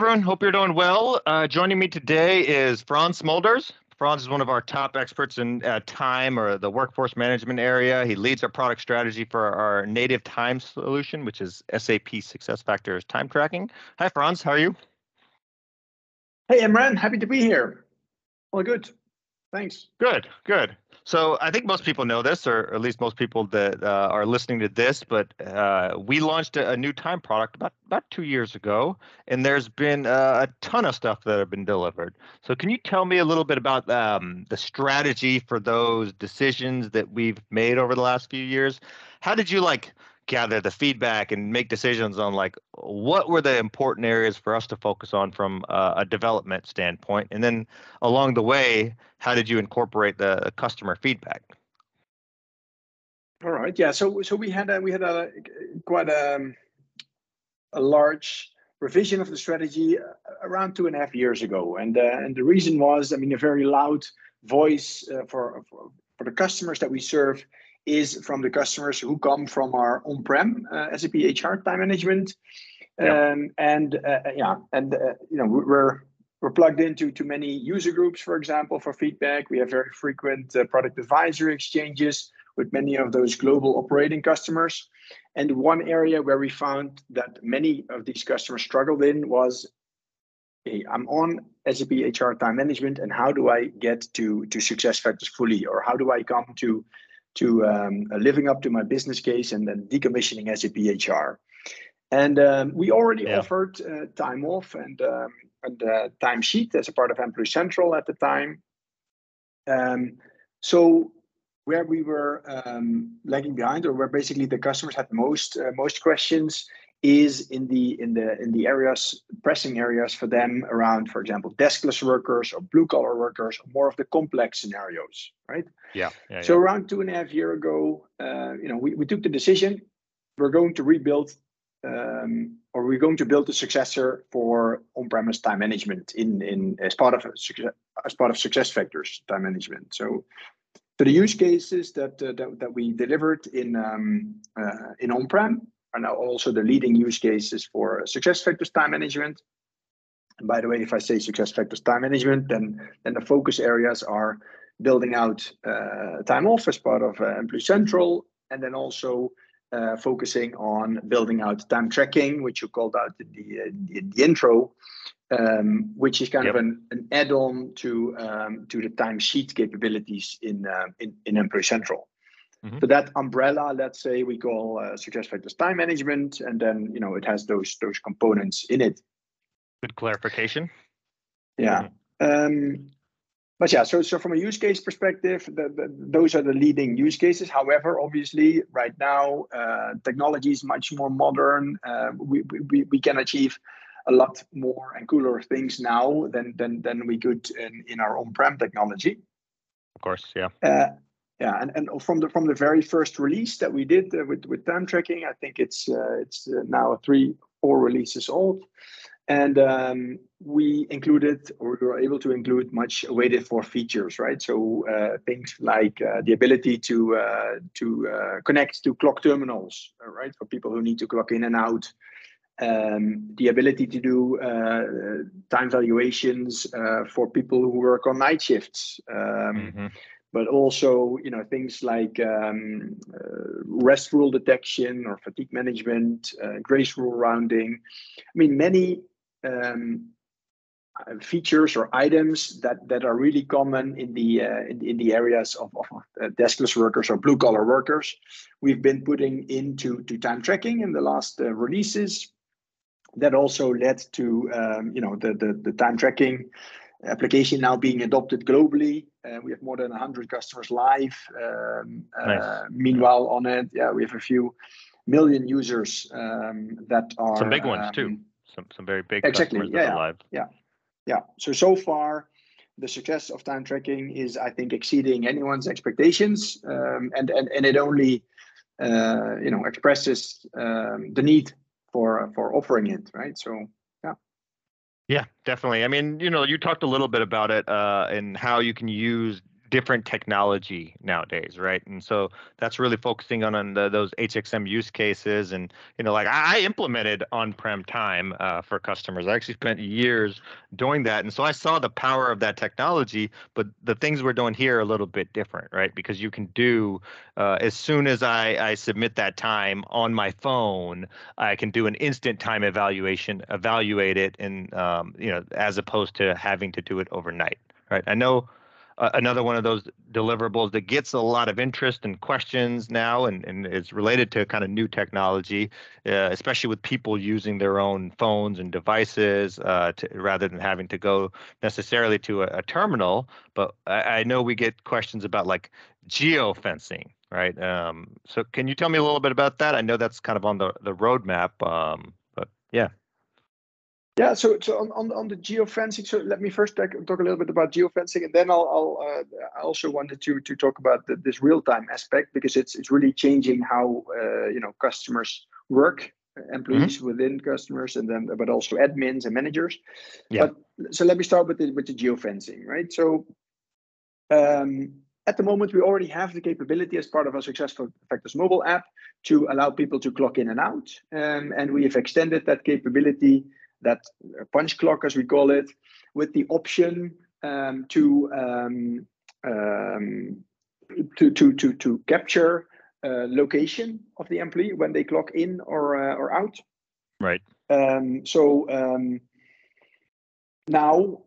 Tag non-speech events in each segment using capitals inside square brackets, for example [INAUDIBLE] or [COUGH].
everyone. Hope you're doing well. Uh, joining me today is Frans Smolders. Frans is one of our top experts in uh, time or the workforce management area. He leads our product strategy for our native time solution, which is SAP SuccessFactors Time Tracking. Hi, Frans. How are you? Hey, Imran. Happy to be here. All good. Thanks. Good, good. So I think most people know this, or at least most people that uh, are listening to this. But uh, we launched a, a, new time product about about two years ago, and there's been uh, a ton of stuff that have been delivered. So can you tell me a little bit about um, the strategy for those decisions that we've made over the last few years? How did you like? Gather the feedback and make decisions on like what were the important areas for us to focus on from uh, a development standpoint? And then along the way how did you incorporate the customer feedback? All right. Yeah. So so we had a, we had a quite a, um, a large revision of the strategy uh, around two and a half years ago. And uh, and the reason was i mean a very loud voice uh, for, for for the customers that we serve is from the customers who come from our on-prem uh, SAP HR time management. Yeah. Um, and uh, uh, yeah, and uh, you know we're we're plugged into too many user groups, for example, for feedback. We have very frequent uh, product advisory exchanges with many of those global operating customers. And one area where we found that many of these customers struggled in was hey, I'm on SAP HR time management, and how do I get to to SuccessFactors fully, or how do I come to to um, living up to my business case and then decommissioning SAP HR. And um, we already yeah. offered uh, time off and, um, and uh, time sheet as a part of Employee Central at the time. Um, so where we were um, lagging behind, or where basically the customers had most uh, most questions, is in the in the in the areas pressing areas for them around for example deskless workers or blue collar workers or more of the complex scenarios right yeah, yeah so yeah. around two and a half year ago uh, you know we, we took the decision we're going to rebuild um, or we're going to build a successor for on-premise time management in in as part of as part of SuccessFactors time management so so the use cases that uh, that, that we delivered in um, uh, in on-prem are now also the leading use cases for SuccessFactors time management. And by the way, if I say SuccessFactors time management, then then the focus areas are building out uh, time off as part of uh, Employee Central, and then also uh, focusing on building out time tracking, which you called out in the, uh, the, the, intro, um, which is kind yep. of an, an add-on to um, to the timesheet capabilities in, uh, in in Employee Central. Mm-hmm. So that umbrella, let's say we call uh, SuccessFactors time management, and then you know it has those those components in it. Good clarification. Yeah. Mm-hmm. Um, but yeah, so so from a use case perspective, the, the, those are the leading use cases. However, obviously, right now uh, technology is much more modern. Uh, we, we we can achieve a lot more and cooler things now than than than we could in, in our on-prem technology. Of course, yeah. Uh, yeah, and, and from the from the very first release that we did uh, with with time tracking, I think it's uh, it's uh, now three four releases old, and um, we included or we were able to include much awaited for features, right? So uh, things like uh, the ability to uh, to connect to clock terminals, right, for people who need to clock in and out. Um, the ability to do time valuations for people who work on night shifts. Um, mm-hmm but also you know things like um, uh, rest rule detection or fatigue management, uh, grace rule rounding. I mean, many um, features or items that that are really common in the uh, in, in, the areas of, of uh, deskless workers or blue collar workers. We've been putting into to time tracking in the last uh, releases. That also led to um, you know the, the the time tracking application now being adopted globally. Uh, we have more than 100 customers live. Um, uh, nice. meanwhile, on it, yeah, we have a few million users um, that are some big ones um, too. Some some very big exactly. customers yeah, that are live. Yeah, yeah. So so far, the success of time tracking is, I think, exceeding anyone's expectations, um, and and and it only, uh, you know, expresses um, the need for for offering it, right? So yeah, definitely. I mean, you know, you talked a little bit about it uh, and how you can use different technology nowadays, right? And so that's really focusing on, on the, those HXM use cases. And you know, like I, I implemented on-prem time uh, for customers. I actually spent years doing that, and so I saw the power of that technology. But the things we're doing here are a little bit different, right? Because you can do uh, as soon as I, I submit that time on my phone, I can do an instant time evaluation, evaluate it, and um, you know, as opposed to having to do it overnight, right? I know another one of those deliverables that gets a lot of interest and questions now and, and is related to kind of new technology, uh, especially with people using their own phones and devices uh, to, rather than having to go necessarily to a, a terminal. But I, I, know we get questions about like geofencing, right? Um, so can you tell me a little bit about that? I know that's kind of on the, the roadmap, um, but yeah. Yeah, so so on, on, on the geofencing, so let me first talk, talk a little bit about geofencing, and then I'll, I'll uh, I also wanted to to talk about the, this real time aspect because it's it's really changing how uh, you know customers work, employees mm-hmm. within customers, and then but also admins and managers. Yeah. But, so let me start with the with the geofencing, right? So um, at the moment, we already have the capability as part of our successful Factors mobile app to allow people to clock in and out, um, and we have extended that capability that punch clock, as we call it, with the option um, to, um, um, to, to, to, to capture uh, location of the employee when they clock in or, uh, or out. Right. Um, so um, now,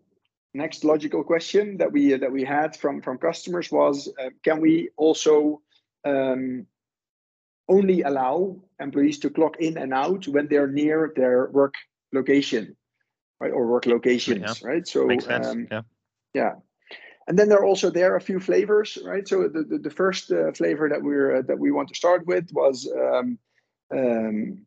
next logical question that we that we had from from customers was, uh, can we also um, only allow employees to clock in and out when they're near their work location, right, or work locations, yeah. right? So Makes sense. Um, yeah. yeah. And then there are also there are a few flavors, right? So the the, the first uh, flavor that we're uh, that we want to start with was um, um,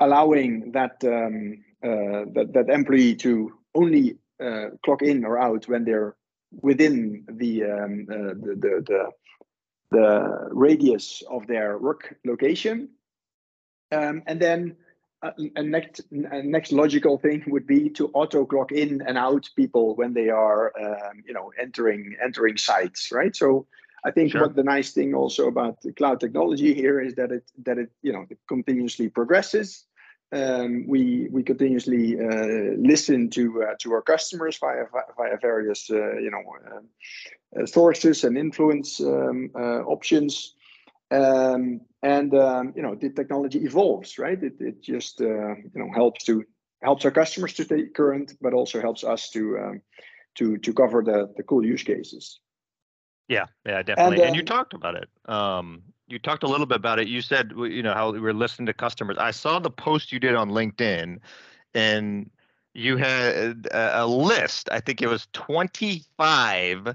allowing that um, uh, that that employee to only uh, clock in or out when they're within the um, uh, the, the, the the radius of their work location, um, and then a next a next logical thing would be to auto clock in and out people when they are um, you know entering entering sites right? So i think sure. what the nice thing also about the cloud technology here is that it that it you know it continuously progresses. Um, we we continuously uh, listen to uh, to our customers via via various uh, you know uh, sources and influence um, uh, options um, and um, you know the technology evolves right? It, it just uh, you know helps to helps our customers to stay current but also helps us to um, to to cover the the cool use cases. Yeah yeah definitely. And, and you um, talked about it. Um you talked a little bit about it. You said you know how we were listening to customers. I saw the post you did on linkedin and you had a, a list i think it was 25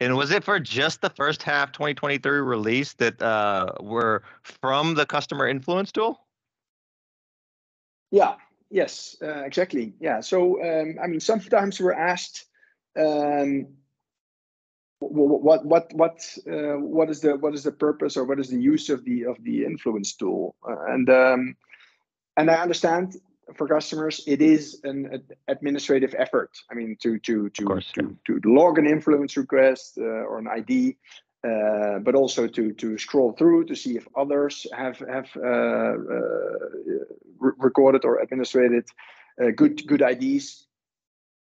and was it for just the first half 2023 release that uh, were from the customer influence tool? Yeah. Yes. Uh, exactly. Yeah. So um, I mean, sometimes we're asked, um, what what what uh, what is the what is the purpose or what is the use of the of the influence tool? Uh, and um, and I understand for customers, it is an administrative effort. I mean, to to to course, to, yeah. to log an influence request uh, or an ID, uh, but also to to scroll through to see if others have have uh, uh re recorded or administrated uh, good good IDs.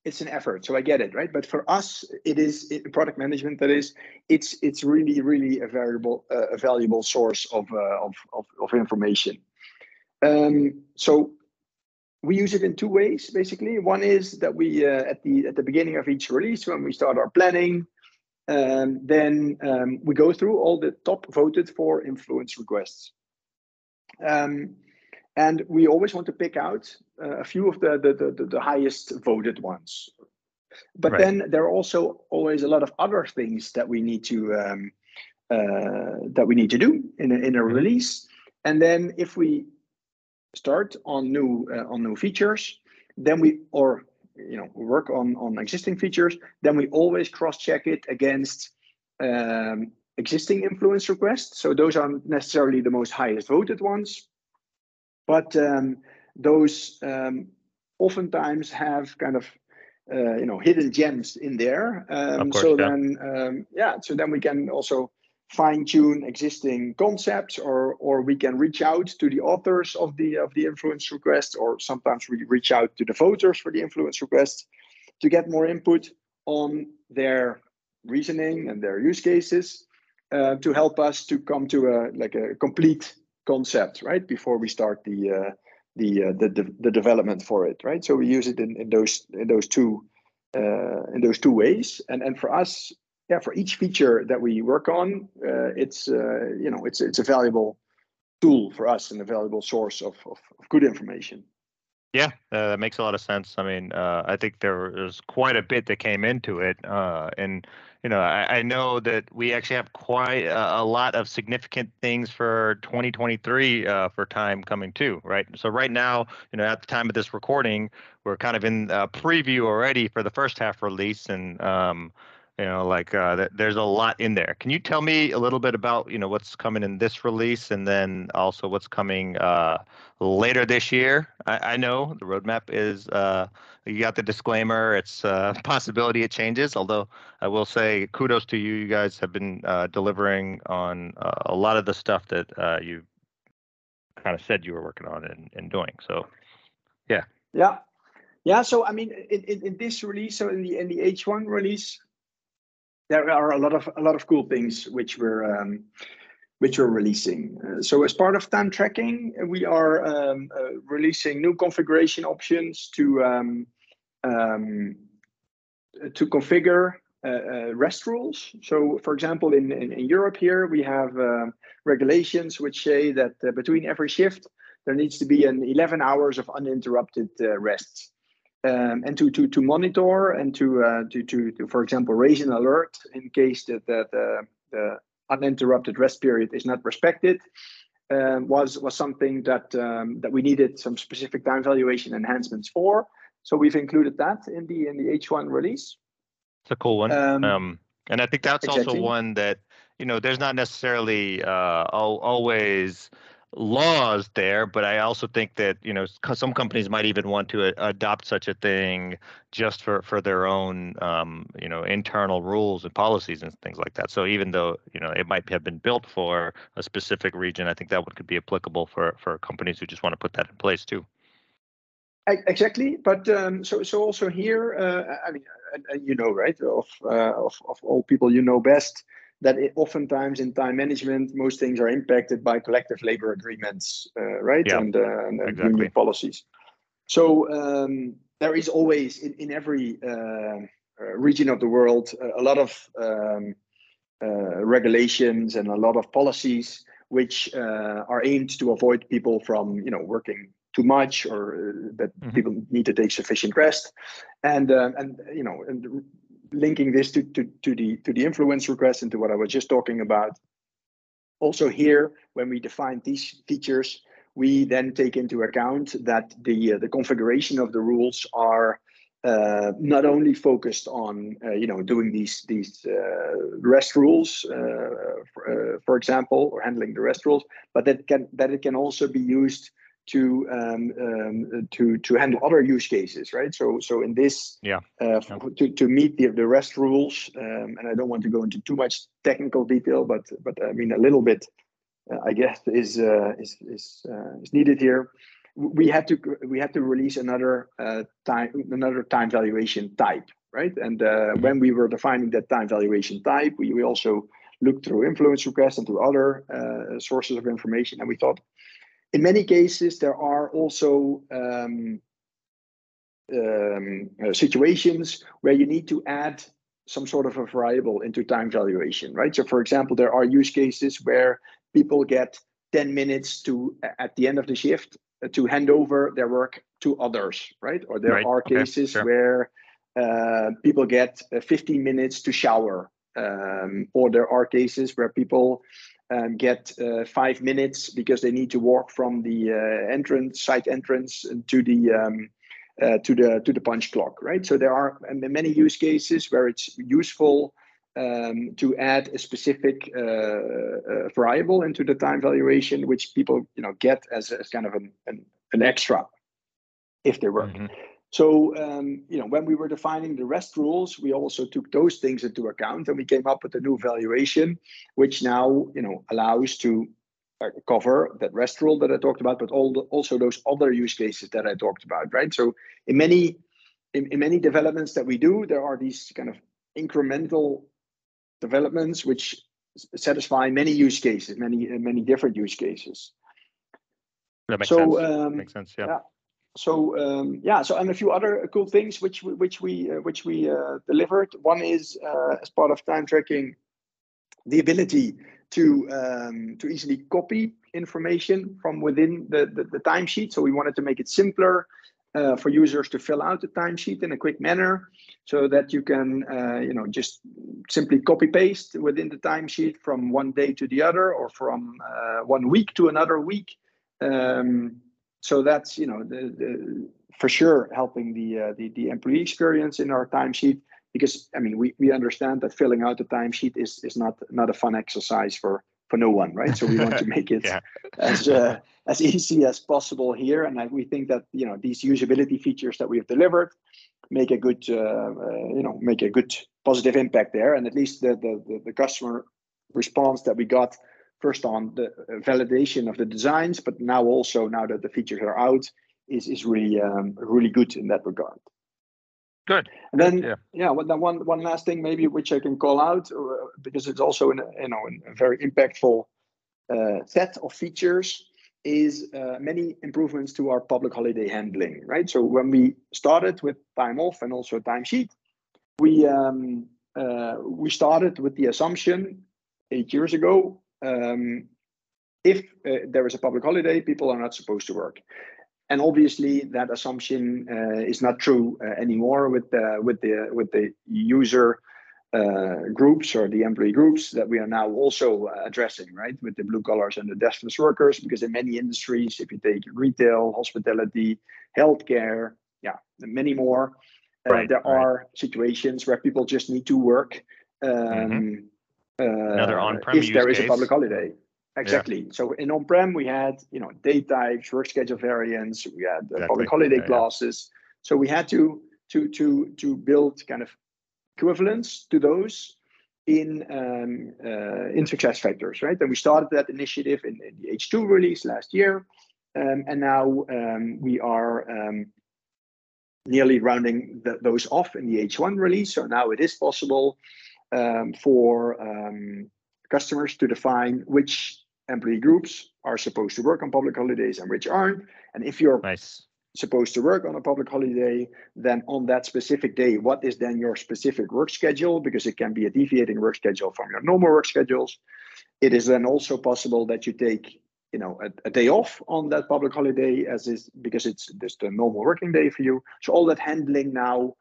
It's an effort, so I get it, right? But for us, it is it, product management. That is, it's it's really really a variable uh, a valuable source of of, of of information. Um, so we use it in two ways basically one is that we uh, at the at the beginning of each release when we start our planning um, then um, we go through all the top voted for influence requests um, and we always want to pick out uh, a few of the, the the, the highest voted ones but right. then there are also always a lot of other things that we need to um, uh, that we need to do in a, in a mm-hmm. release and then if we start on new uh, on new features then we or you know work on on existing features then we always cross check it against um, existing influence requests so those aren't necessarily the most highest voted ones but um, those um, oftentimes have kind of uh, you know hidden gems in there. Um, course, so yeah. then um, yeah, so then we can also fine tune existing concepts, or or we can reach out to the authors of the of the influence request, or sometimes we reach out to the voters for the influence request to get more input on their reasoning and their use cases uh, to help us to come to a like a complete concept right before we start the uh, the, uh, the the development for it right? So we use it in, in those in those two uh, in those two ways. And and for us yeah for each feature that we work on uh, it's uh, you know it's it's a valuable tool for us and a valuable source of, of, of good information yeah, uh, that makes a lot of sense. I mean, uh, I think there was quite a bit that came into it, uh, and you know, I, I, know that we actually have quite a, a lot of significant things for 2023 uh, for time coming too, right? So right now, you know, at the time of this recording, we're kind of in a preview already for the first half release, and um, you know like uh, there's a lot in there. Can you tell me a little bit about you know what's coming in this release and then also what's coming uh, later this year? I, I, know the roadmap is uh, you got the disclaimer it's a uh, [LAUGHS] possibility it changes although i will say kudos to you you guys have been uh, delivering on uh, a lot of the stuff that you kind of said you were working on and, and doing so yeah. Yeah. Yeah so i mean in, in, in this release so in the in the h1 release there are a lot of a lot of cool things which we're um, which we're releasing. Uh, so as part of time tracking, we are um, uh, releasing new configuration options to um, um to configure uh, uh, rest rules. So, for example, in, in, in Europe here, we have uh, regulations which say that uh, between every shift, there needs to be an 11 hours of uninterrupted rest um, and to, to, to monitor and to, uh, to, to, to, for example, raise an alert in case that, that uh, the uninterrupted rest period is not respected um, was, was something that, um, that we needed some specific time valuation enhancements for. So we've included that in the, in the H1 release. It's a cool one. Um, um and I think that's exactly. also one that, you know, there's not necessarily uh, always laws there, but I also think that you know some companies might even want to a- adopt such a thing just for for their own um, you know internal rules and policies and things like that. So even though you know it might have been built for a specific region, I think that one could be applicable for for companies who just want to put that in place too. Exactly, but um, so so also here, uh, I mean, uh, you know, right? Of, uh, of of all people you know best, that it, oftentimes in time management, most things are impacted by collective labor agreements, uh, right? Yeah, and, uh, and exactly. union policies. So um, there is always in, in every uh, uh region of the world a lot of um, uh, regulations and a lot of policies which uh, are aimed to avoid people from, you know, working too much or that mm-hmm. people need to take sufficient rest and and you know and linking this to, to, to the to the influence request and to what I was just talking about. Also here, when we define these features, we then take into account that the uh, the configuration of the rules are uh, not only focused on uh, you know doing these these uh, rest rules, uh, for, uh, for, example, or handling the rest rules, but that can that it can also be used to um, um, to to handle other use cases, right? So so in this, yeah, uh, yeah. to to meet the the rest rules, um, and I don't want to go into too much technical detail, but but I mean a little bit, uh, I guess is uh, is is uh, is needed here. We had to we had to release another uh, time another time valuation type, right? And uh, mm-hmm. when we were defining that time valuation type, we we also looked through influence requests and to other sources of information, and we thought in many cases, there are also um, um, uh, situations where you need to add some sort of a variable into time valuation, right? So, for example, there are use cases where people get 10 minutes to at the end of the shift uh, to hand over their work to others, right? Or there right. are cases okay. sure. where uh, people get uh, 15 minutes to shower, um, or there are cases where people um, get uh, five minutes because they need to walk from the uh, entrance site entrance to the um, uh, to the to the punch clock right so there are many use cases where it's useful um, to add a specific uh, uh, variable into the time valuation which people you know get as, as kind of an, an, an extra if they work mm-hmm. So um, you know, when we were defining the rest rules, we also took those things into account, and we came up with a new valuation, which now you know allows to uh, cover that rest rule that I talked about, but all the, also those other use cases that I talked about, right? So in many in, in many developments that we do, there are these kind of incremental developments which satisfy many use cases, many many different use cases. That makes so, sense. Um, makes sense. Yeah. yeah so um, yeah, so and a few other cool things which we, which we uh, which we uh, delivered. One is uh, as part of time tracking, the ability to um, to easily copy information from within the, the, the timesheet. So we wanted to make it simpler uh, for users to fill out the timesheet in a quick manner, so that you can uh, you know just simply copy paste within the timesheet from one day to the other or from uh, one week to another week. Um, so that's you know the, the for sure helping the, uh, the the employee experience in our timesheet because I mean we, we understand that filling out the timesheet is is not not a fun exercise for for no one right? So we want to [LAUGHS] make it yeah. as uh, as easy as possible here. And I, we think that you know these usability features that we have delivered make a good uh, uh, you know make a good positive impact there. And at least the the, the customer response that we got first on the validation of the designs, but now also now that the features are out, is is really um, really good in that regard. Good. And then yeah, yeah well, then one one last thing maybe which I can call out uh, because it's also in a, you know a very impactful uh, set of features is uh, many improvements to our public holiday handling. Right. So when we started with time off and also timesheet, we um, uh, we started with the assumption eight years ago um, if uh, there is a public holiday, people are not supposed to work. And obviously, that assumption uh, is not true uh, anymore with the with the with the user uh, groups or the employee groups that we are now also uh, addressing, right? With the blue collars and the deskless workers, because in many industries, if you take retail, hospitality, healthcare, yeah, many more, uh, right, there right. are situations where people just need to work. Um, mm-hmm Another uh, on-prem if there is case. a public holiday. Exactly. Yeah. So in on-prem, we had you know day types, work schedule variants, we had uh, exactly. public holiday yeah, classes. So we had to to to to build kind of equivalents to those in um, uh, in success factors, right? And we started that initiative in, in the H2 release last year, um, and now um, we are um, nearly rounding the, those off in the H1 release. So now it is possible um, for um, customers to define which employee groups are supposed to work on public holidays and which aren't. And if you're nice. supposed to work on a public holiday, then on that specific day, what is then your specific work schedule? Because it can be a deviating work schedule from your normal work schedules. It is then also possible that you take you know a, a, day off on that public holiday as is because it's just a normal working day for you so all that handling now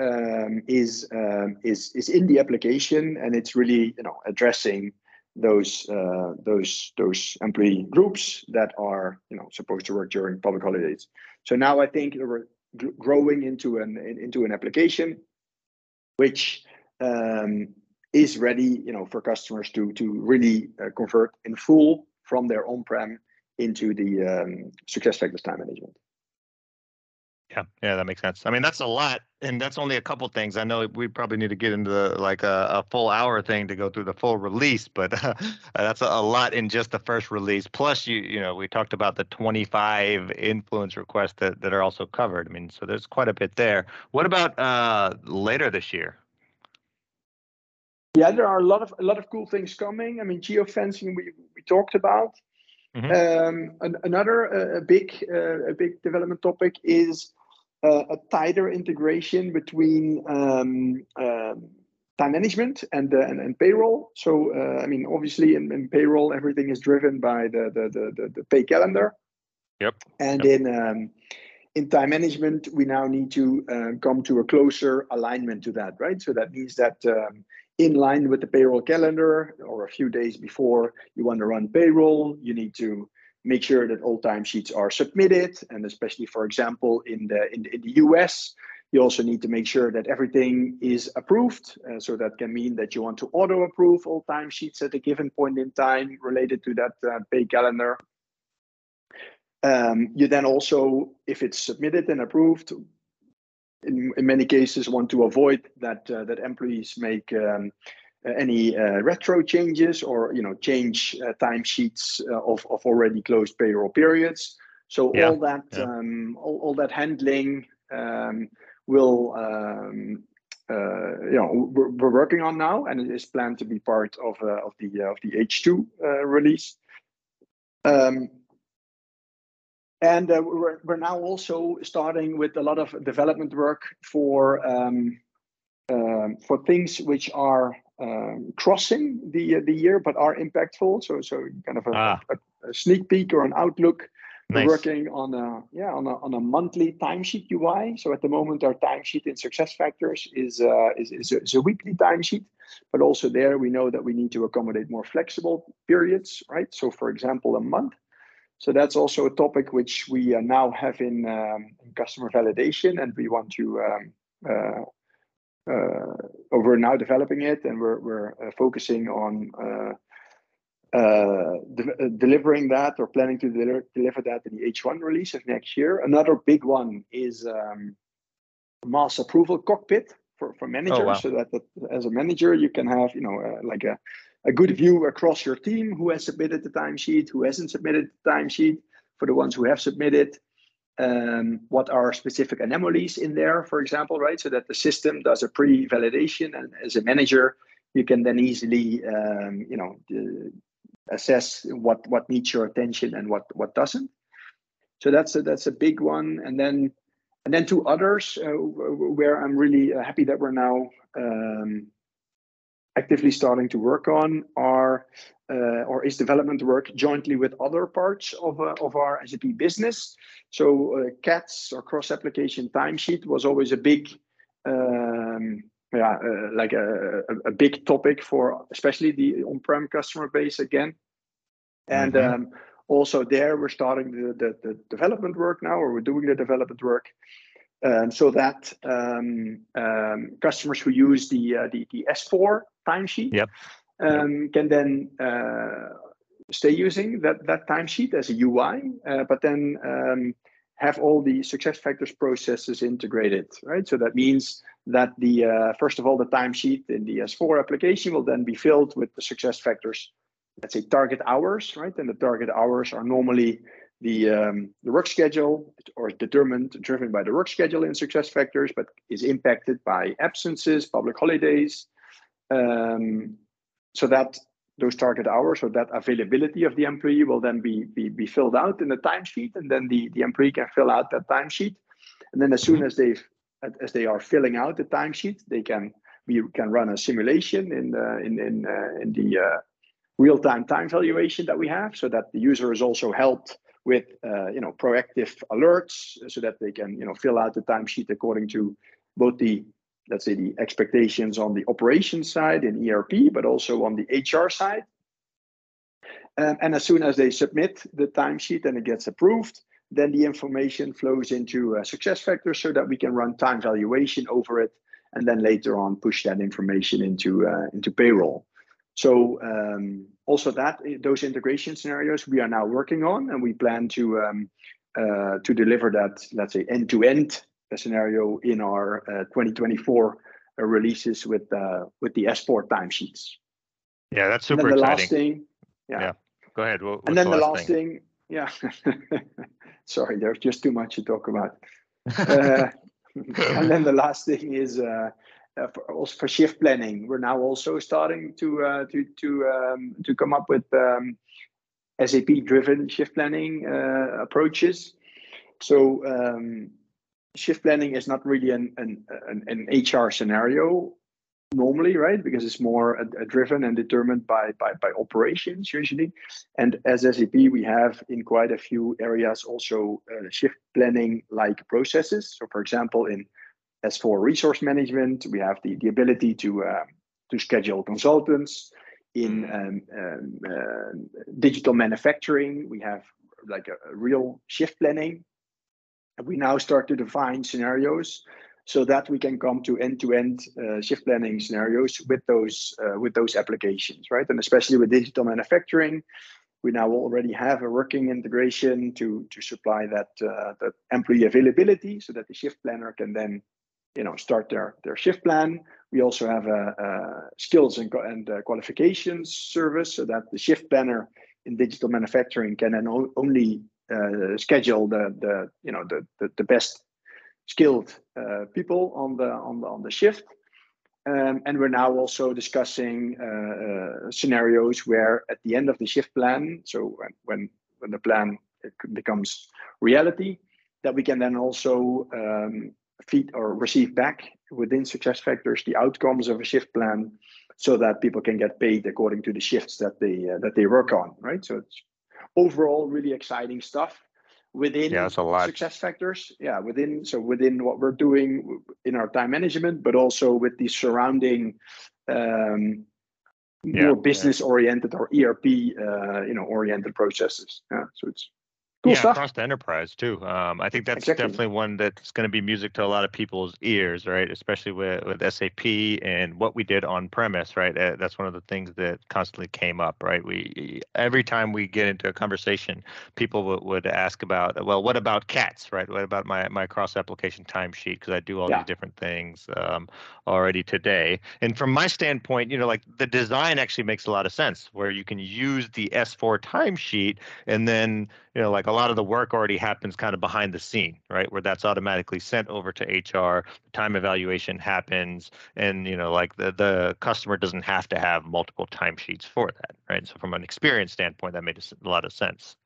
um, is um, is is in the application, and it's really you know addressing those uh, those those employee groups that are you know supposed to work during public holidays. So now I think we're growing into an into an application which um, is ready you know for customers to to really uh, convert in full from their on-prem into the um, SuccessFactors time management. Yeah, yeah, that makes sense. I mean, that's a lot, and that's only a couple things. I know we probably need to get into the, like a, a, full hour thing to go through the full release, but [LAUGHS] uh, that's a, a, lot in just the first release. Plus, you you know, we talked about the 25 influence requests that, that are also covered. I mean, so there's quite a bit there. What about uh, later this year? Yeah, there are a lot of a lot of cool things coming. I mean, geofencing we we talked about. Mm-hmm. Um, an, another uh, big uh, a big development topic is uh, a tighter integration between um, um, time management and, uh, and, and payroll. So uh, I mean, obviously in, in, payroll, everything is driven by the the the, the, the pay calendar. Yep. And yep. in um, in time management, we now need to uh, come to a closer alignment to that, right? So that means that um, in line with the payroll calendar or a few days before you want to run payroll, you need to make sure that all timesheets are submitted. And especially, for example, in the, in the, in the US, you also need to make sure that everything is approved. Uh, so that can mean that you want to auto approve all timesheets at a given point in time related to that uh, pay calendar. Um, you then also, if it's submitted and approved, in, in many cases want to avoid that uh, that employees make um, any uh, retro changes or you know change uh, timesheets uh, of, of already closed payroll periods. So yeah. all that yeah. um, all, all that handling um, will um, uh, you know we're, we're, working on now, and it is planned to be part of uh, of the of the H2 release. Um, and we're, we're now also starting with a lot of development work for um, um, for things which are um, crossing the the year but are impactful. So so kind of a, ah. a, a sneak peek or an outlook. Nice. We're working on a yeah on a on a monthly timesheet UI. So at the moment, our timesheet in SuccessFactors is uh, is is a, is a weekly timesheet, but also there we know that we need to accommodate more flexible periods, right? So for example, a month. So that's also a topic which we uh, now have in, um, in, customer validation, and we want to um, uh, uh, we're now developing it and we're, we're uh, focusing on uh, de delivering that or planning to deliver, deliver that in the H1 release of next year. Another big one is um, mass approval cockpit for, for managers oh, wow. so that, that, as a manager you can have you know uh, like a, a good view across your team who has submitted the timesheet who hasn't submitted the timesheet for the ones who have submitted um, what are specific anomalies in there, for example, right? So that the system does a pre-validation, and as a manager, you can then easily, um, you know, assess what what needs your attention and what what doesn't. So that's a, that's a big one, and then and then two others uh, where I'm really uh, happy that we're now um, actively starting to work on are uh, or is development work jointly with other parts of, uh, of our SAP business. So uh, CATS or cross application timesheet was always a big um, yeah, uh, like a, a, a, big topic for especially the on-prem customer base again. And mm-hmm. um, also there we're starting the, the, the, development work now, or we're doing the development work um, so that um, um, customers who use the, uh, the, the S4 timesheet yep. Um, yep. can then uh, stay using that, that timesheet as a UI, uh, but then um, have all the success factors processes integrated, right? So that means that the uh, first of all, the timesheet in the S4 application will then be filled with the success factors, let's say target hours, right? And the target hours are normally the um, the work schedule or determined driven by the work schedule in success factors but is impacted by absences, public holidays, um, so that those target hours or that availability of the employee will then be, be, be filled out in the timesheet, and then the, the employee can fill out that timesheet. And then as soon as they as they are filling out the timesheet, they can we can run a simulation in the in in uh, in the uh, real-time time valuation that we have, so that the user is also helped with uh, you know proactive alerts, so that they can you know fill out the timesheet according to both the let's say the expectations on the operations side in ERP, but also on the HR side. Um, and as soon as they submit the timesheet and it gets approved, then the information flows into uh, SuccessFactors so that we can run time valuation over it, and then later on push that information into uh, into payroll. So um, also that those integration scenarios we are now working on, and we plan to um, uh, to deliver that let's say end to end scenario in our uh, 2024 uh, releases with uh, with the S4 timesheets. Yeah, that's super and then the last thing, yeah. yeah. Go ahead. And then the last, thing? yeah. [LAUGHS] Sorry, there's just too much to talk about. [LAUGHS] uh, [LAUGHS] and then the last thing is for, also for shift planning. We're now also starting to uh, to to um, to come up with um, SAP-driven shift planning uh, approaches. Shift planning is not really an, an, an, an HR scenario normally, right? Because it's more a, driven and determined by, by, by operations usually. And as SAP, we have in quite a few areas also uh, shift planning like processes. So for example, in S4 resource management, we have the, the ability to, uh, to schedule consultants. In mm. um, um, uh, digital manufacturing, we have like a, a real shift planning we now start to define scenarios so that we can come to end-to-end uh, shift planning scenarios with those uh, with those applications, right? And especially with digital manufacturing, we now already have a working integration to to supply that uh, that employee availability, so that the shift planner can then you know start their their shift plan. We also have a, a skills and, and uh, qualifications service so that the shift planner in digital manufacturing can then only uh, schedule the the you know the the, the best skilled uh, people on the on the on the shift. Um, and we're now also discussing uh, uh, scenarios where at the end of the shift plan, so when when, the plan becomes reality, that we can then also um, feed or receive back within success factors the outcomes of a shift plan, so that people can get paid according to the shifts that they uh, that they work on. Right. So it's overall really exciting stuff within yeah, lot. SuccessFactors yeah within so within what we're doing in our time management but also with the surrounding um, yeah, more business oriented or erp uh, you know oriented processes. Yeah so it's Cool yeah, stuff. across the enterprise too. Um, I think that's exactly. definitely one that's going to be music to a lot of people's ears, right? Especially with, with SAP and what we did on premise, right? Uh, that's one of the things that constantly came up, right? We every time we get into a conversation, people would, would ask about, well, what about CATs, right? What about my my cross application timesheet? Because I do all yeah. these different things um, already today. And from my standpoint, you know, like the design actually makes a lot of sense, where you can use the S4 timesheet and then you know, like a lot of the work already happens kind of behind the scene, right? Where that's automatically sent over to HR, the time evaluation happens, and you know, like the, the customer doesn't have to have multiple timesheets for that, right? So from an experience standpoint, that made a lot of sense.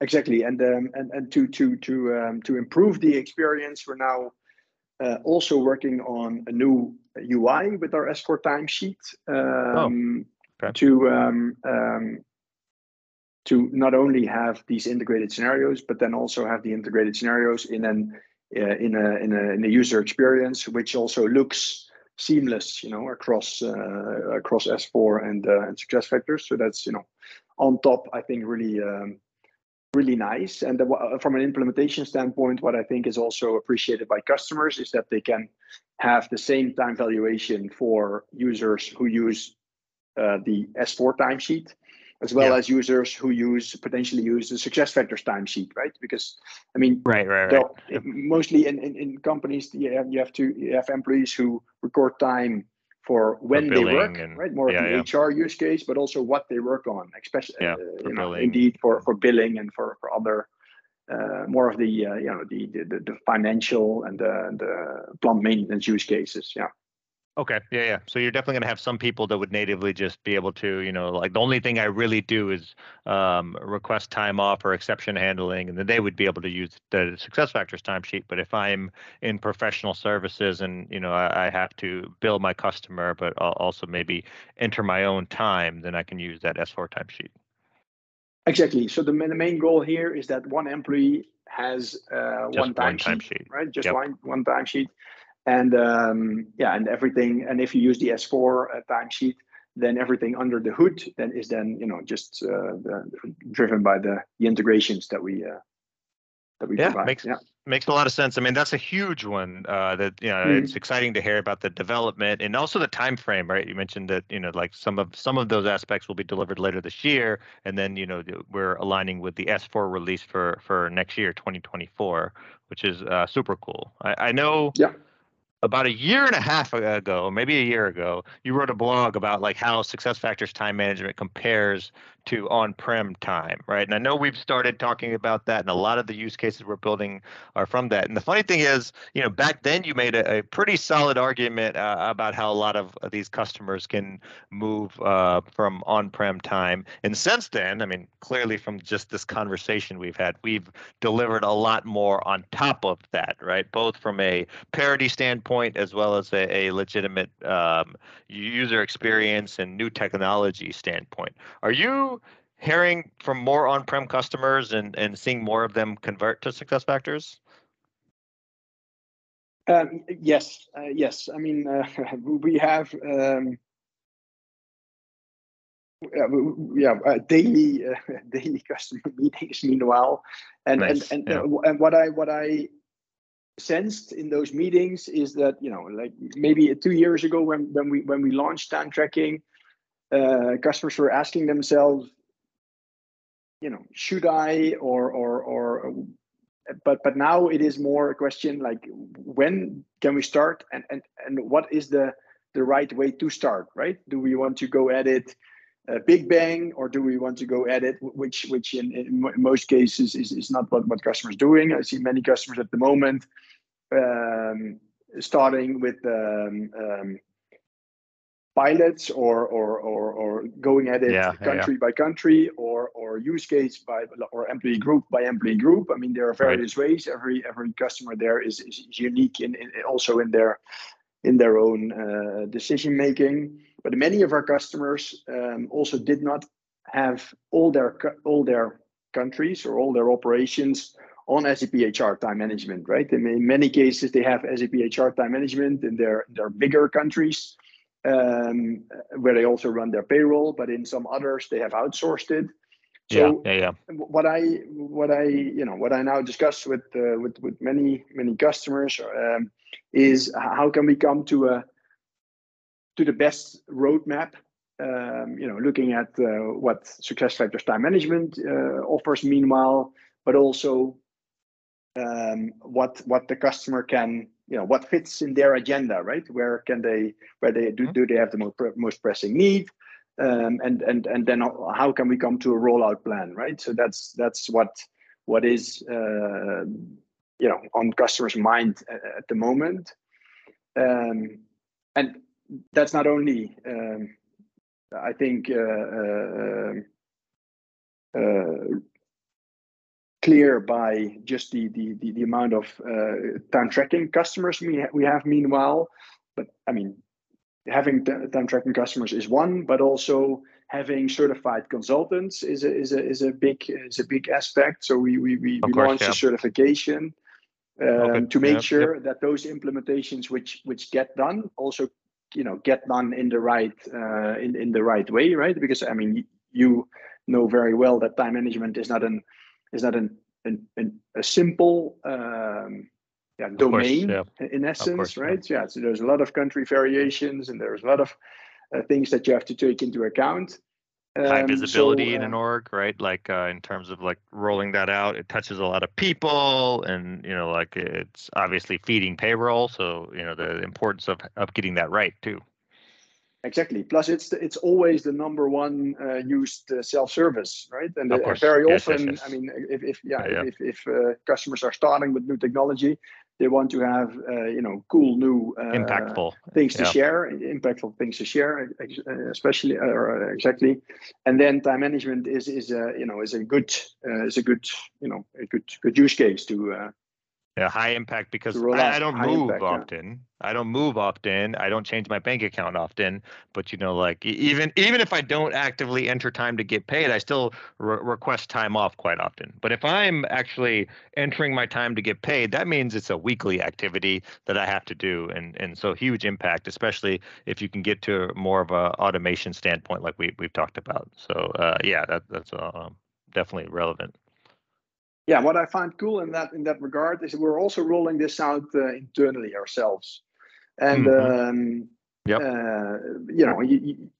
Exactly, and um, and and to to to um, to improve the experience, we're now uh, also working on a new UI with our S4 timesheet um, oh, okay. to um, um, to not only have these integrated scenarios, but then also have the integrated scenarios in an uh, in a in a in a user experience, which also looks seamless, you know, across uh, across S4 and uh, and SuccessFactors. So that's you know, on top, I think really um, really nice. And the, from an implementation standpoint, what I think is also appreciated by customers is that they can have the same time valuation for users who use uh, the S4 timesheet as well yeah. as users who use potentially use the success SuccessFactors timesheet, right? Because I mean, right, right, right. Yep. Mostly in, in, in companies, you have, you have to you have employees who record time for when for they work, and, right? More yeah, of the yeah. HR use case, but also what they work on, especially yeah, uh, you know, indeed for for billing and for for other. Uh, more of the uh, you know the, the the financial and the, the plant maintenance use cases, yeah. Okay. Yeah, yeah. So you're definitely going to have some people that would natively just be able to, you know, like the only thing I really do is um, request time off or exception handling, and then they would be able to use the SuccessFactors timesheet. But if I'm in professional services and you know I, I have to bill my customer, but I'll also maybe enter my own time, then I can use that S4 timesheet. Exactly. So the, the main goal here is that one employee has uh, one timesheet, time right? Just yep. one one timesheet and um, yeah, and everything. And if you use the S4 uh, timesheet, then everything under the hood then is then you know just uh, the, driven by the, the integrations that we uh, that we yeah, provide. Makes, yeah, makes a lot of sense. I mean, that's a huge one. Uh, that you know, mm-hmm. it's exciting to hear about the development and also the time frame. Right? You mentioned that you know, like some of some of those aspects will be delivered later this year, and then you know, we're aligning with the S4 release for for next year, 2024, which is uh, super cool. I, I know. Yeah about a year and a half ago, maybe a year ago, you wrote a blog about like how SuccessFactors time management compares to on-prem time, right? And I know we've started talking about that, and a lot of the use cases we're building are from that. And the funny thing is, you know, back then you made a, a pretty solid argument uh, about how a lot of these customers can move uh, from on-prem time. And since then, I mean, clearly from just this conversation we've had, we've delivered a lot more on top of that, right? Both from a parity standpoint as well as a, a legitimate um, user experience and new technology standpoint. Are you hearing from more on-prem customers and, and seeing more of them convert to SuccessFactors? Um, yes, uh, yes. I mean, uh, [LAUGHS] we have um, yeah, uh, daily uh, [LAUGHS] daily customer [LAUGHS] meetings. Meanwhile, and nice. and and, yeah. Uh, and what I what I sensed in those meetings is that you know, like maybe two years ago when when we when we launched time tracking, uh, customers were asking themselves, you know should i or or or but but now it is more a question like when can we start and and and what is the the right way to start right? Do we want to go at it uh, big bang or do we want to go at it which which in, in most cases is, is not what, what customers doing. I see many customers at the moment um, starting with um, um, pilots or, or or or going at it Yeah, yeah, country by country or or use case by or employee group by employee group. I mean, there are Right. various ways. Every every customer there is, is unique in, in also in their in their own uh, decision making. But many of our customers um, also did not have all their all their countries or all their operations on SAP HR time management, right? And in many cases, they have SAP HR time management in their their bigger countries, um, where they also run their payroll. But in some others, they have outsourced it. yeah, So yeah, yeah. what I what I you know what I now discuss with uh, with with many many customers um, is how can we come to a to the best roadmap. Um, you know, looking at uh, what SuccessFactors time management uh, offers, meanwhile, but also um, what what the customer can you know what fits in their agenda, right? Where can they where they do, Mhm. do they have the most, most pressing need? um, and and and then how can we come to a rollout plan, right? So that's that's what what is uh, you know on customers' mind at, the moment, um, and that's not only um, I think uh, uh, uh, clear by just the the the, the amount of uh, time tracking customers we ha- we have meanwhile, but I mean having t- time tracking customers is one, but also having certified consultants is a is a is a big is a big aspect. So we we we, we course, launched yeah. a certification um, Okay, to make yep, sure that those implementations which which get done also you know get done in the right uh, in in the right way, right? Because I mean you know very well that time management is not an is that an, an, an a simple um, yeah, course, domain yeah. in essence, course, right? Yeah. So there's a lot of country variations, and there's a lot of uh, things that you have to take into account. high Um, visibility so, in an uh, org, right? Like uh, in terms of like rolling that out, it touches a lot of people, and you know, like it's obviously feeding payroll. So you know, the importance of of getting that right too. Exactly. Plus, it's the, it's always the number one uh, used uh, self-service, right? And uh, very Yes, yes, often, yes. I mean, if, if yeah, Yeah, if if, uh, customers are starting with new technology, they want to have uh, you know cool new uh, Impactful. things to Yeah. share, impactful things to share, especially or uh, exactly. And then time management is is a you know is a good uh, is a good you know a good good use case to uh, Yeah, high impact because I, I don't move impact, yeah. often. I don't move often. I don't change my bank account often. But you know, like even even if I don't actively enter time to get paid, I still re- request time off quite often. But if I'm actually entering my time to get paid, that means it's a weekly activity that I have to do, and and so huge impact, especially if you can get to more of a automation standpoint, like we we've talked about. So uh, yeah, that that's uh, definitely relevant. Yeah what i find cool in that in that regard is we're also rolling this out uh, internally ourselves and Mhm. um Yep. uh, you know you, you,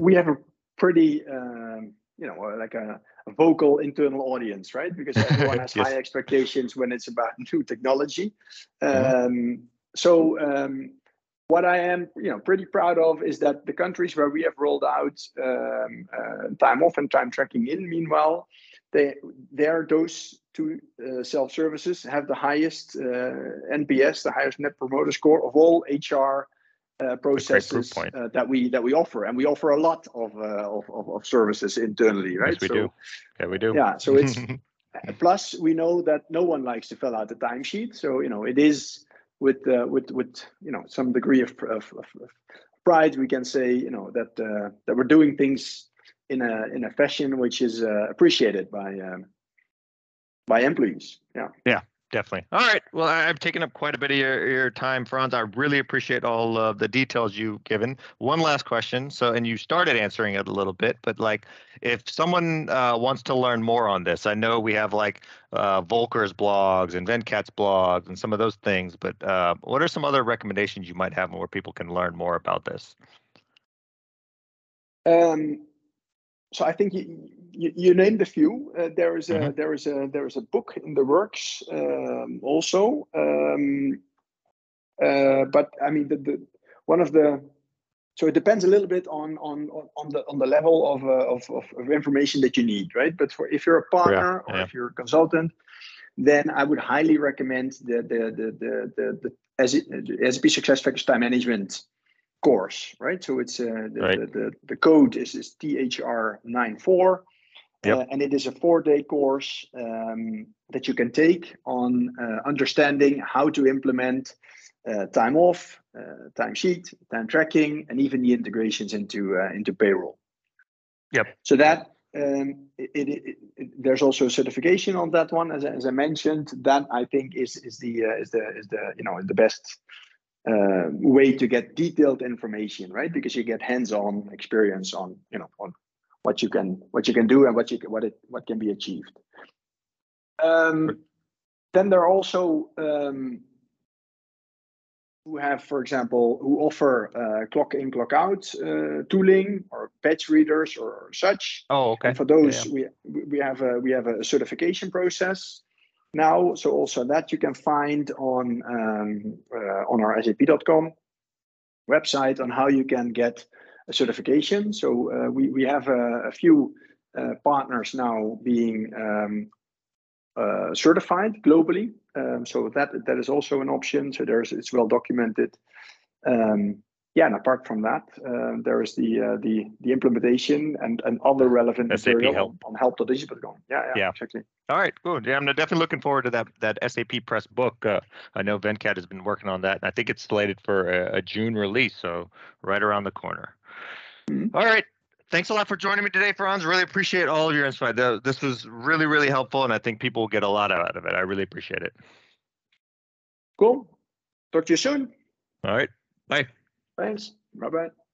we have a pretty um, you know uh, like a, a vocal internal audience right because [LAUGHS] everyone has Yes. high expectations when it's about [LAUGHS] new technology Mhm. um, so um, what I am, you know, pretty proud of is that the countries where we have rolled out um, uh, time off and time tracking in, meanwhile, they there those two uh, self services have the highest uh, NPS, the highest Net Promoter Score of all HR uh, processes uh, that we that we offer, and we offer a lot of uh, of, of, of services internally, right? Yes, we so, do. Yeah, we do. Yeah, so it's [LAUGHS] plus we know that no one likes to fill out the timesheet, so you know it is with uh, with with you know some degree of, of, of, of pride we can say you know that uh, that we're doing things in a in a fashion which is uh, appreciated by um, by employees. Yeah. Yeah. Definitely. All right. Well, I've taken up quite a bit of your, your time, Frans. I really appreciate all of the details you've given. One last question. So, and you started answering it a little bit, but like, if someone uh, wants to learn more on this, I know we have like uh, Volker's blogs and Venkat's blogs and some of those things, but uh, what are some other recommendations you might have where people can learn more about this? Um, so I think you, you, you named a few. Uh, there is a Mhm. there is a there is a book in the works um, also. Um, Uh, but I mean, the, the one of the so it depends a little bit on on on the on the level of uh, of, of, information that you need, right? But for if you're a partner yeah, or if you're a consultant, then I would highly recommend the the the the the, the SAP SuccessFactors Time Management course, right? So it's uh, the, right. the, the the code is is THR94. Yep. Uh, and it is a four-day course um, that you can take on uh, understanding how to implement uh, time off, uh, time sheet, time tracking, and even the integrations into uh, into payroll. Yep. So that um, it, it, it, there's also a certification on that one, as, as I mentioned. That I think is is the uh, is the is the you know the best uh, way to get detailed information, right? Because you get hands-on experience on you know on what you can what you can do and what you what it what can be achieved. Um, then there are also um, who have, for example, who offer uh, clock in, clock out uh, tooling or badge readers or such. Oh, okay. And for those, yeah. we we have a we have a certification process now. So also that you can find on um, uh, on our SAP.com website on how you can get a certification. So uh, we we have a, a few uh, partners now being um, uh, certified globally. Um, so that that is also an option. So there's it's well documented. Um, yeah, and apart from that, uh, there is the uh, the the implementation and, and other relevant SAP material help. on, help.digibus.com. Yeah, yeah, yeah, exactly. All right, good. Yeah, I'm definitely looking forward to that that SAP Press book. Uh, I know Venkat has been working on that, and I think it's slated for a, a June release, so right around the corner. Mm-hmm. All right, thanks a lot for joining me today, Frans. Really appreciate all of your insight. This was really, really helpful, and I think people will get a lot out of it. I really appreciate it. Cool. Talk to you soon. All right. Bye. Thanks. Bye bye.